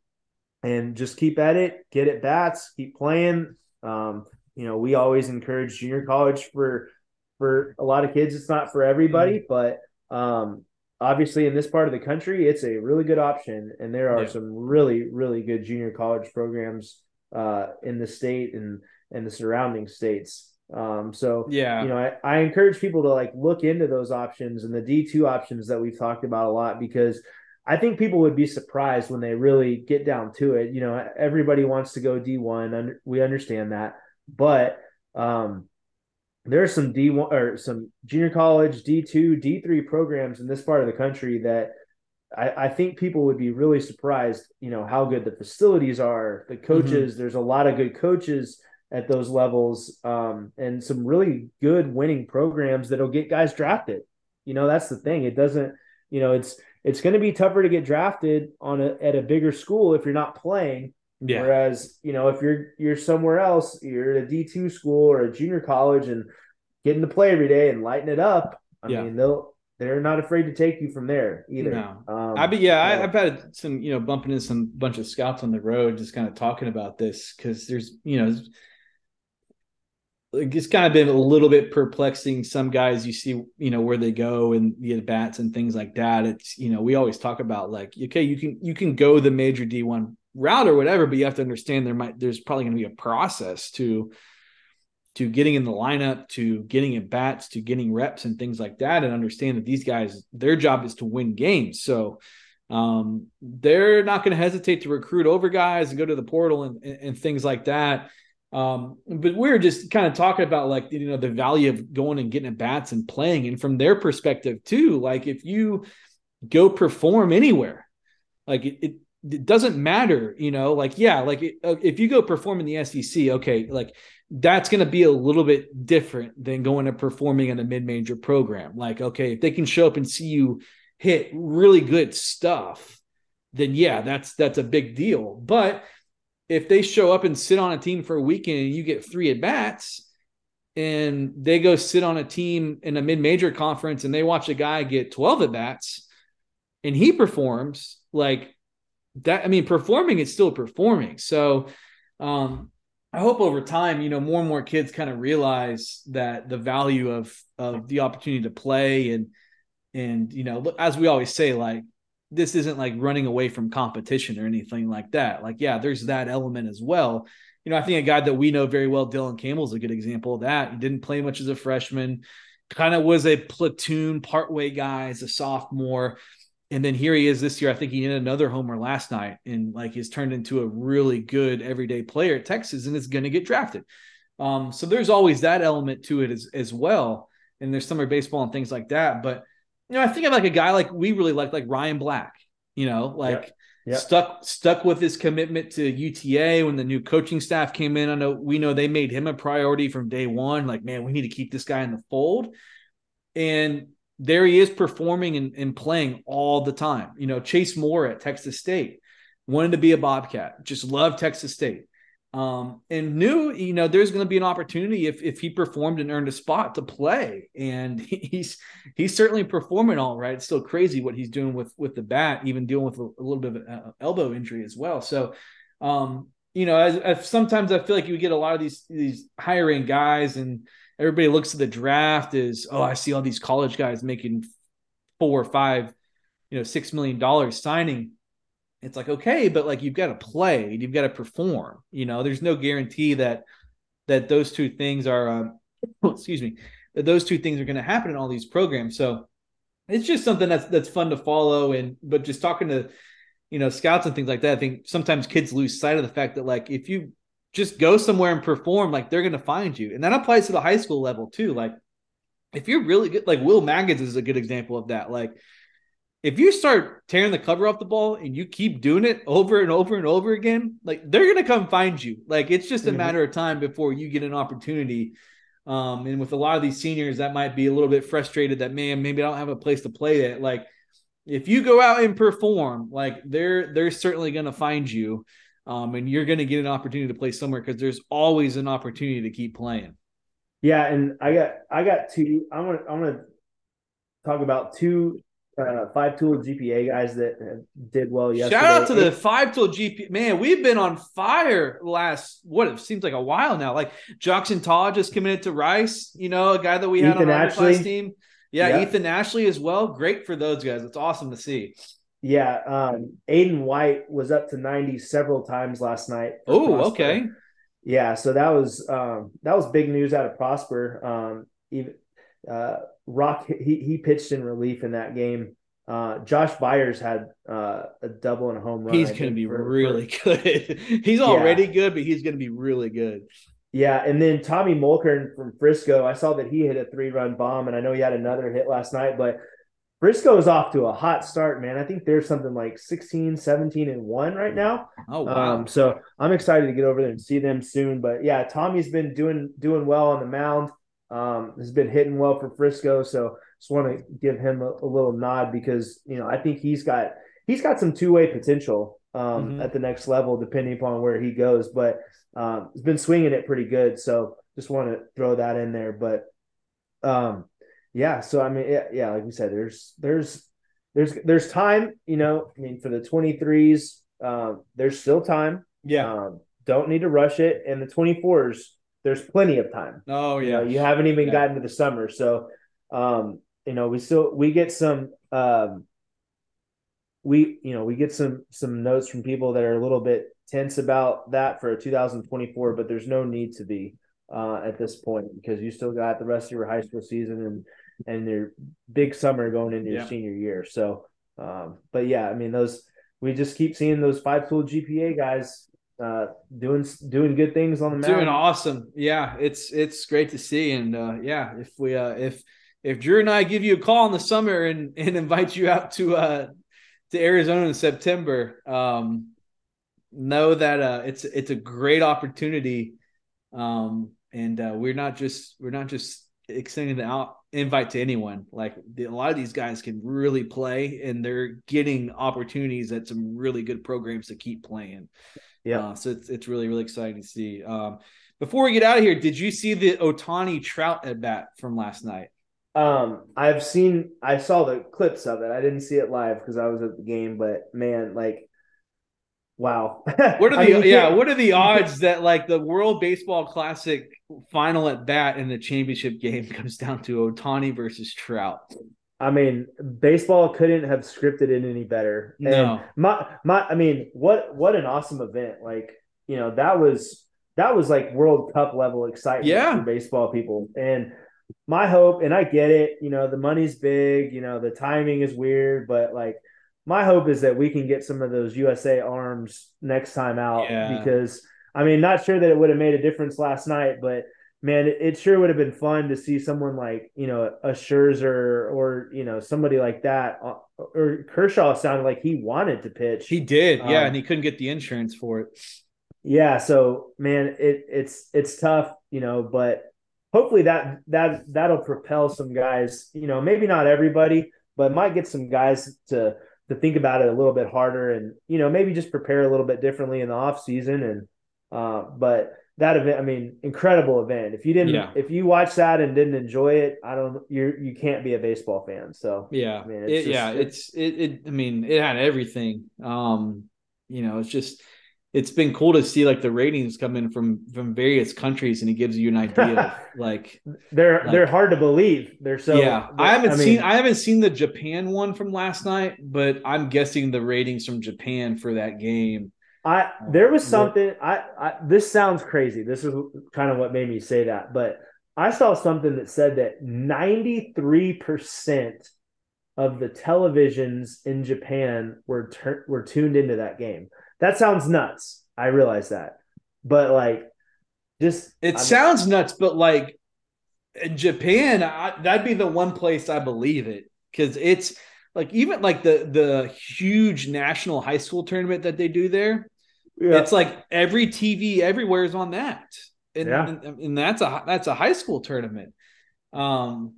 and just keep at it, get at bats, keep playing. Um, you know, we always encourage junior college for for a lot of kids. It's not for everybody, mm-hmm. but um, obviously in this part of the country, it's a really good option, and there are yeah. some really really good junior college programs uh, in the state and and the surrounding states. Um, so yeah, you know, I, I encourage people to like look into those options and the D two options that we've talked about a lot because I think people would be surprised when they really get down to it. You know, everybody wants to go D one, we understand that, but um, there are some D one or some junior college D two, D three programs in this part of the country that I, I, think people would be really surprised. You know how good the facilities are, the coaches. Mm-hmm. There's a lot of good coaches at those levels, um, and some really good winning programs that'll get guys drafted. You know that's the thing. It doesn't. You know it's it's going to be tougher to get drafted on a, at a bigger school if you're not playing yeah. Whereas, you know, if you're you're somewhere else, you're at a D two school or a junior college and getting to play every day and lighting it up, I yeah. mean, they'll they're not afraid to take you from there either. No. Um, I be yeah, I, have had some you know bumping into some bunch of scouts on the road, just kind of talking about this because there's you know it's kind of been a little bit perplexing. Some guys you see, you know, where they go and the bats and things like that. It's you know we always talk about like okay, you can you can go the major D one route or whatever, but you have to understand there might there's probably going to be a process to to getting in the lineup, to getting at bats, to getting reps and things like that, and understand that these guys their job is to win games. So um, they're not going to hesitate to recruit over guys and go to the portal and, and, and things like that. Um, but we're just kind of talking about like you know the value of going and getting at bats and playing, and from their perspective too. Like if you go perform anywhere, like it, it it doesn't matter, you know, like, yeah, like uh, if you go perform in the SEC, okay, like that's going to be a little bit different than going and performing in a mid major program. Like, okay, if they can show up and see you hit really good stuff, then yeah, that's that's a big deal. But if they show up and sit on a team for a weekend and you get three at bats, and they go sit on a team in a mid major conference and they watch a guy get 12 at bats and he performs, like that I mean, performing is still performing. So um, I hope over time, you know, more and more kids kind of realize that the value of of the opportunity to play and and you know, as we always say, like this isn't like running away from competition or anything like that. Like, yeah, there's that element as well. You know, I think a guy that we know very well, Dylan Campbell, is a good example of that. He didn't play much as a freshman, kind of was a platoon partway guy as a sophomore and then here he is this year. I think he hit another homer last night and like he's turned into a really good everyday player at Texas and is going to get drafted. Um, so there's always that element to it as, as well. And there's summer baseball and things like that. But, you know, I think of like a guy like we really like, like Ryan Black, you know, like stuck, stuck with his commitment to UTA when the new coaching staff came in. I know we know they made him a priority from day one. Like, man, we need to keep this guy in the fold. And there he is performing and, and playing all the time. You know, Chase Moore at Texas State wanted to be a Bobcat, just loved Texas State. Um, and knew, you know, there's going to be an opportunity if if he performed and earned a spot to play. And he's he's certainly performing all right. It's still crazy what he's doing with with the bat, even dealing with a, a little bit of an elbow injury as well. So, um, you know, as, as sometimes I feel like you get a lot of these these higher end guys and everybody looks at the draft as oh i see all these college guys making four or five you know six million dollars signing it's like okay but like you've got to play you've got to perform you know? There's no guarantee that that those two things are um, excuse me that those two things are going to happen in all these programs. So it's just something that's that's fun to follow and but just talking to you know scouts and things like that i think sometimes kids lose sight of the fact that like if you just go somewhere and perform like they're going to find you. And that applies to the high school level too. Like if you're really good like will maggins is a good example of that. Like if you start tearing the cover off the ball and you keep doing it over and over and over again like they're going to come find you like it's just a mm-hmm. matter of time before you get an opportunity um, and with a lot of these seniors that might be a little bit frustrated that man maybe i don't have a place to play it like if you go out and perform, like they're they're certainly going to find you, um, and you're going to get an opportunity to play somewhere because there's always an opportunity to keep playing. Yeah, and I got I got two. I'm gonna I'm gonna talk about two uh, five tool GPA guys that did well yesterday. Shout out to the five tool GPA man. We've been on fire last what it seems like a while now. Like Jackson Todd just committed to Rice, you know, a guy that we Ethan had on our class team. Yeah. Ethan Ashley as well. Great for those guys. It's awesome to see. Yeah, um, Aiden White was up to 90 several times last night. Oh, okay. Yeah, so that was um, that was big news out of Prosper. Um, even uh, Rock he he pitched in relief in that game. Uh, Josh Byers had uh, a double and a home run. He's going to be for, really for, good. he's already yeah. good, but he's going to be really good. Yeah, and then Tommy Mulkern from Frisco, I saw that he hit a three-run bomb, and I know he had another hit last night. But Frisco is off to a hot start, man. I think there's something like 16, 17, and one right now. Oh wow! Um, so I'm excited to get over there and see them soon. But yeah, Tommy's been doing doing well on the mound. Um, has been hitting well for Frisco, so just want to give him a, a, little nod because you know I think he's got he's got some two way potential um, mm-hmm. at the next level depending upon where he goes, but um, he's been swinging it pretty good. So just want to throw that in there, but um, yeah. So I mean, yeah, yeah, like we said, there's there's there's there's time. You know, I mean, for the 23s, um, there's still time. Yeah. Um, don't need to rush it, and the 24s there's plenty of time. Oh yeah, you, know, you haven't even yeah. gotten to the summer, so um, you know we still we get some um, we you know we get some some notes from people that are a little bit tense about that for 2024, but there's no need to be uh, at this point because you still got the rest of your high school season and and your big summer going into your yeah. senior year. So, um, but yeah, I mean those we just keep seeing those five tool GPA guys uh, doing doing good things on the mountain. Doing awesome. Yeah, it's it's great to see. And uh, yeah, if we uh, if if Drew and I give you a call in the summer and and invite you out to uh to Arizona in September, um, know that uh, it's it's a great opportunity. Um, and uh, we're not just we're not just extending the out invite to anyone. Like the, a lot of these guys can really play, and they're getting opportunities at some really good programs to keep playing. Yeah. Uh, so it's it's really really exciting to see. Um, before we get out of here, did you see the Ohtani Trout at bat from last night? Um, I've seen, I saw the clips of it. I didn't see it live because I was at the game, but man, like, wow. what are the mean, yeah? What are the odds that like the World Baseball Classic final at bat in the championship game comes down to Ohtani versus Trout? I mean, baseball couldn't have scripted it any better. No. my my I mean, what what an awesome event. Like, you know, that was that was like World Cup level excitement yeah. for baseball people. And my hope, and I get it, you know, the money's big, you know, the timing is weird, but like my hope is that we can get some of those USA arms next time out yeah. because I mean, not sure that it would have made a difference last night, but man, it, it, sure would have been fun to see someone like you know a Scherzer or you know somebody like that. Uh, or Kershaw sounded like he wanted to pitch. He did, yeah, um, and he couldn't get the insurance for it. Yeah, so man, it it's it's tough, you know, but hopefully that that that'll propel some guys. You know, maybe not everybody, but might get some guys to to think about it a little bit harder and you know maybe just prepare a little bit differently in the off season and uh, but that event, I mean, incredible event. If you didn't, yeah. if you watched that and didn't enjoy it, I don't, you you can't be a baseball fan. So yeah, I mean, it's it, just, yeah, it's it, it. I mean, it had everything. Um, you know, it's just it's been cool to see like the ratings come in from from various countries, and it gives you an idea of like they're like, they're hard to believe. They're so yeah. I haven't I seen I haven't seen the Japan one from last night, but I'm guessing the ratings from Japan for that game I uh, there was something I, I this sounds crazy. This is kind of what made me say that, but I saw something that said that 93% of the televisions in Japan were tur- were tuned into that game. That sounds nuts. I realize that. But like just it I'm, sounds nuts, but like in Japan, I, that'd be the one place I believe it cuz it's like even like the the huge national high school tournament that they do there yeah. It's like every TV everywhere is on that. And, yeah. and, and that's a that's a high school tournament. Um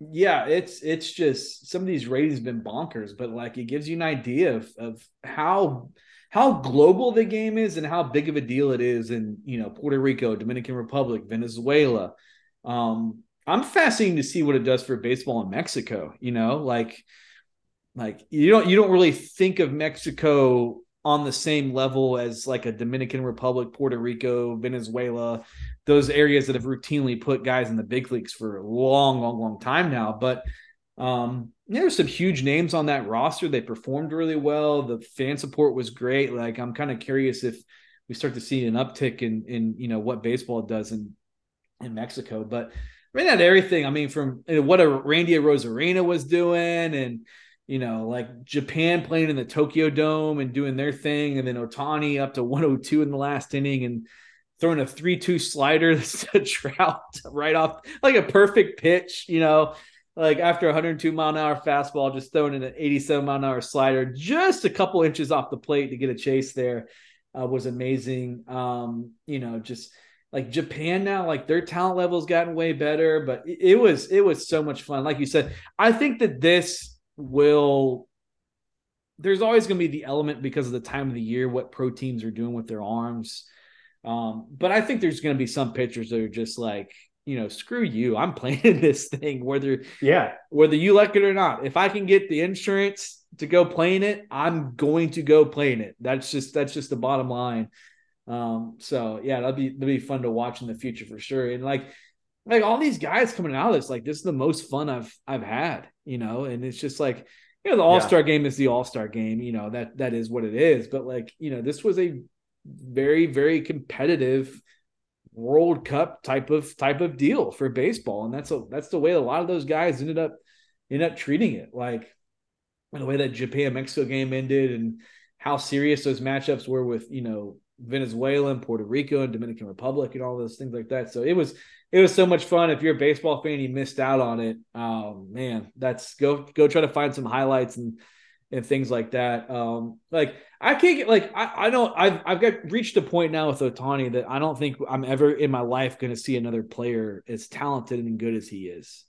yeah, it's it's just some of these ratings have been bonkers, but like it gives you an idea of of how how global the game is and how big of a deal it is in you know Puerto Rico, Dominican Republic, Venezuela. Um, I'm fascinated to see what it does for baseball in Mexico. You know, like like you don't you don't really think of Mexico on the same level as like a Dominican Republic, Puerto Rico, Venezuela, those areas that have routinely put guys in the big leagues for a long, long, long time now. But um, there's some huge names on that roster. They performed really well. The fan support was great. Like I'm kind of curious if we start to see an uptick in in you know what baseball does in in Mexico. But I mean, not everything. I mean, from what a Randy Arozarena was doing and you know, like Japan playing in the Tokyo Dome and doing their thing, and then Ohtani up to 102 in the last inning and throwing a 3-2 slider to Trout right off like a perfect pitch, you know, like after 102 mile an hour fastball, just throwing in an 87 mile an hour slider, just a couple inches off the plate to get a chase there uh, was amazing. Um, you know, just like Japan now, like their talent level's gotten way better, but it, it was it was so much fun. Like you said, I think that this will there's always going to be the element because of the time of the year what pro teams are doing with their arms um, but i think there's going to be some pitchers that are just like you know screw you i'm playing this thing whether yeah. whether you like it or not. If i can get the insurance to go playing it i'm going to go playing it. That's just that's just the bottom line. Um, so yeah that'll be that'll be fun to watch in the future for sure. And like like all these guys coming out of this, like this is the most fun I've I've had, you know, and it's just like you know the All Star yeah. game is the All Star game, you know that that is what it is, but like you know this was a very very competitive World Cup type of type of deal for baseball, and that's a that's the way a lot of those guys ended up ended up treating it, like the way that Japan Mexico game ended, and how serious those matchups were with you know Venezuela and Puerto Rico and Dominican Republic and all those things like that. So it was it was so much fun. If you're a baseball fan, you missed out on it. Oh man, that's go go try to find some highlights and and things like that. Um, like I can't get like I, I don't I've I've got reached a point now with Ohtani that I don't think I'm ever in my life going to see another player as talented and good as he is.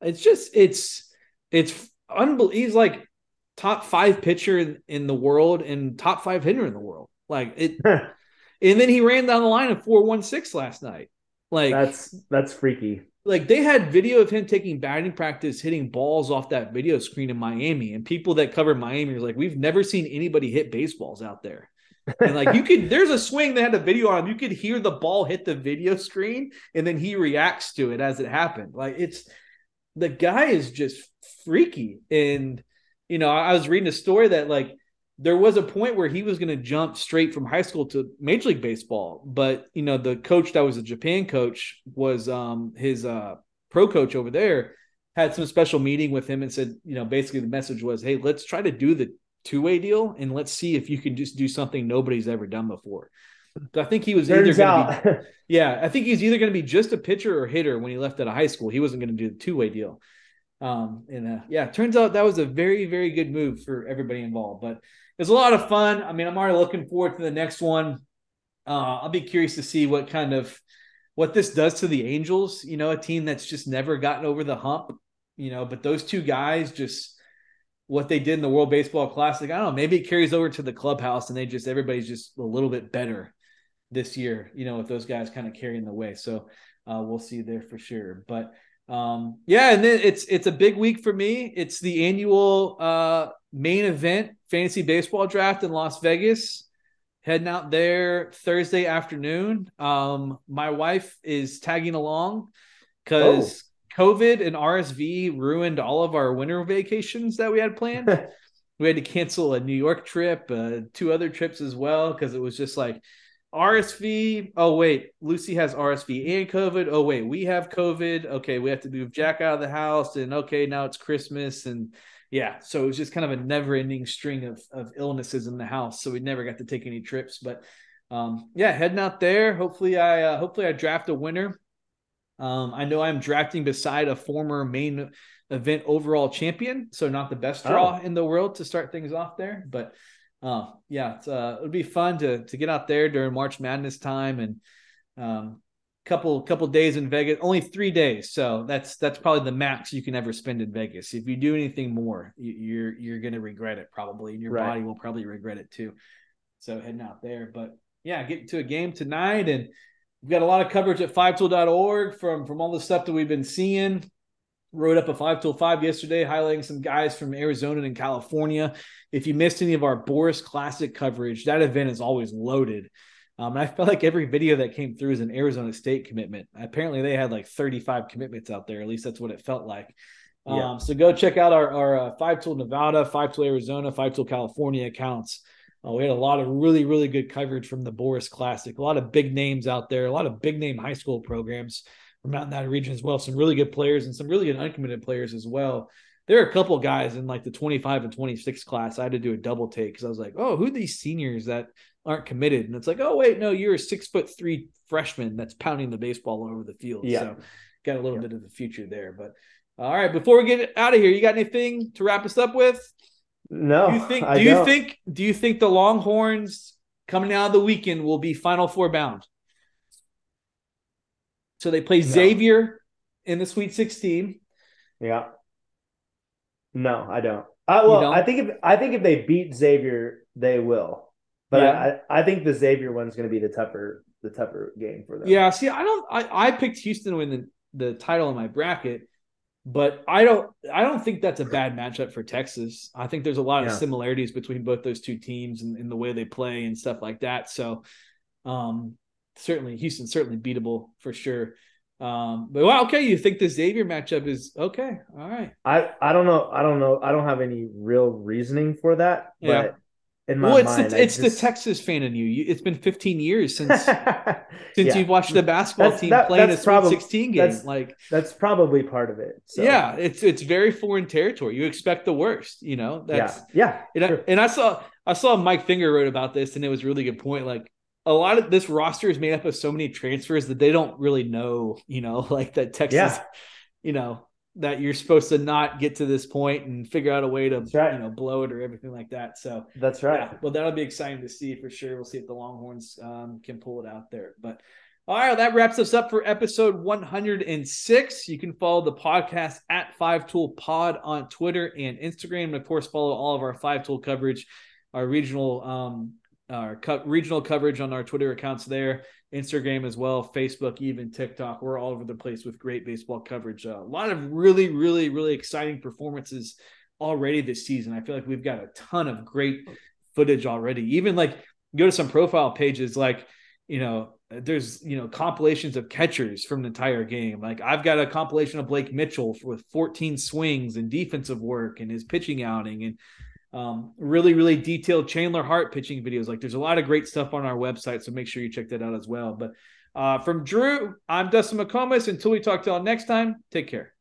It's just it's it's unbelievable. He's like top five pitcher in, in the world and top five hitter in the world. Like it, and then he ran down the line of four one six last night. Like that's that's freaky. Like they had video of him taking batting practice, hitting balls off that video screen in Miami, and people that cover Miami are like, "We've never seen anybody hit baseballs out there." and like you could, there's a swing they had a video on. him You could hear the ball hit the video screen, and then he reacts to it as it happened. Like it's the guy is just freaky. And you know, I was reading a story that like there was a point where he was going to jump straight from high school to major league baseball but you know the coach that was a japan coach was um his uh pro coach over there had some special meeting with him and said you know basically the message was hey let's try to do the two-way deal and let's see if you can just do something nobody's ever done before so I think he was Turns either going to be, yeah, I think he's either going to be just a pitcher or hitter when he left out of high school. He wasn't going to do the two way deal. Um, and uh, yeah, turns out that was a very, very good move for everybody involved. But it's a lot of fun. I mean, I'm already looking forward to the next one. Uh, I'll be curious to see what kind of what this does to the Angels. You know, a team that's just never gotten over the hump. You know, but those two guys just what they did in the World Baseball Classic. I don't know. Maybe it carries over to the clubhouse, and they just everybody's just a little bit better this year. You know, with those guys kind of carrying the way. So uh, we'll see there for sure. But um, yeah, and then it's it's a big week for me. It's the annual uh, main event fantasy baseball draft in Las Vegas. Heading out there Thursday afternoon. Um, my wife is tagging along because oh. COVID and RSV ruined all of our winter vacations that we had planned. we had to cancel a New York trip, uh, two other trips as well, because it was just like RSV. Oh wait, Lucy has RSV and COVID. Oh wait, we have COVID. Okay, we have to move Jack out of the house, and okay, now it's Christmas, and yeah, so it was just kind of a never-ending string of of illnesses in the house. So we never got to take any trips, but um, yeah, heading out there. Hopefully, I uh, hopefully I draft a winner. Um, I know I'm drafting beside a former main event overall champion, so not the best draw oh. in the world to start things off there, but uh, yeah, it's, uh, it would be fun to to get out there during March Madness time and um, couple couple days in Vegas, only three days. So that's that's probably the max you can ever spend in Vegas. If you do anything more, you're you're gonna regret it probably, and your right. body will probably regret it too. So heading out there, but yeah, getting to a game tonight, and we've got a lot of coverage at fivetool.org from from all the stuff that we've been seeing. Wrote up a five tool five yesterday, highlighting some guys from Arizona and California. If you missed any of our Boras Classic coverage, that event is always loaded. Um, and I felt like every video that came through is an Arizona State commitment. Apparently, they had like 35 commitments out there. At least that's what it felt like. Yeah. Um, so go check out our, our uh, Five Tool Nevada, Five Tool Arizona, Five Tool California accounts. Uh, we had a lot of really, really good coverage from the Boras Classic. A lot of big names out there, a lot of big name high school programs from out in that region as well. Some really good players and some really good uncommitted players as well. There are a couple guys in like the 25 and 26 class. I had to do a double take because I was like, oh, who are these seniors that aren't committed. And it's like, oh wait, no, you're a six foot three freshman that's pounding the baseball all over the field. Yeah. So got a little yeah. bit of the future there. But all right, before we get out of here, you got anything to wrap us up with? No. Do you think do you don't. think do you think the Longhorns coming out of the weekend will be final four bound? So they play no. Xavier in the Sweet 16. Yeah. No, I don't. Uh, well, don't? I think if I think if they beat Xavier, they will. But yeah. I, I think the Xavier one's going to be the tougher the tougher game for them. Yeah. See, I don't. I, I picked Houston to win the, the title in my bracket, but I don't. I don't think that's a bad matchup for Texas. I think there's a lot of similarities between both those two teams and, in the way they play and stuff like that. So, um, certainly Houston certainly beatable for sure. Um, but well, okay, you think the Xavier matchup is okay. All right. I I don't know. I don't know. I don't have any real reasoning for that. Yeah. But in my well, it's mind, the, it's just... the Texas fan in you. It's been 15 years since since yeah. you've watched the basketball that's, team that, playing a Sweet 16 game. That's, like that's probably part of it. So. Yeah, it's it's very foreign territory. You expect the worst, you know. That's yeah, yeah. And, I, and I saw I saw Mike Finger wrote about this, and it was a really good point. Like a lot of this roster is made up of so many transfers that they don't really know, you know, like that Texas, yeah. you know, that you're supposed to not get to this point and figure out a way to right. you know blow it or everything like that. So that's right. Yeah, well, that'll be exciting to see for sure. We'll see if the Longhorns um, can pull it out there. But all right, well, that wraps us up for episode 106. You can follow the podcast at Five Tool Pod on Twitter and Instagram, and of course, follow all of our Five Tool coverage, our regional um, our co- regional coverage on our Twitter accounts there. Instagram as well, Facebook, even TikTok. We're all over the place with great baseball coverage. Uh, a lot of really, really, really exciting performances already this season. I feel like we've got a ton of great footage already. Even like go to some profile pages, like you know, there's you know compilations of catchers from the entire game. Like I've got a compilation of Blake Mitchell with 14 swings and defensive work and his pitching outing and um, really, really detailed Chandler Hart pitching videos. Like there's a lot of great stuff on our website, so make sure you check that out as well. But uh, from Drew, I'm Dustin McComas. Until we talk to y'all next time, take care.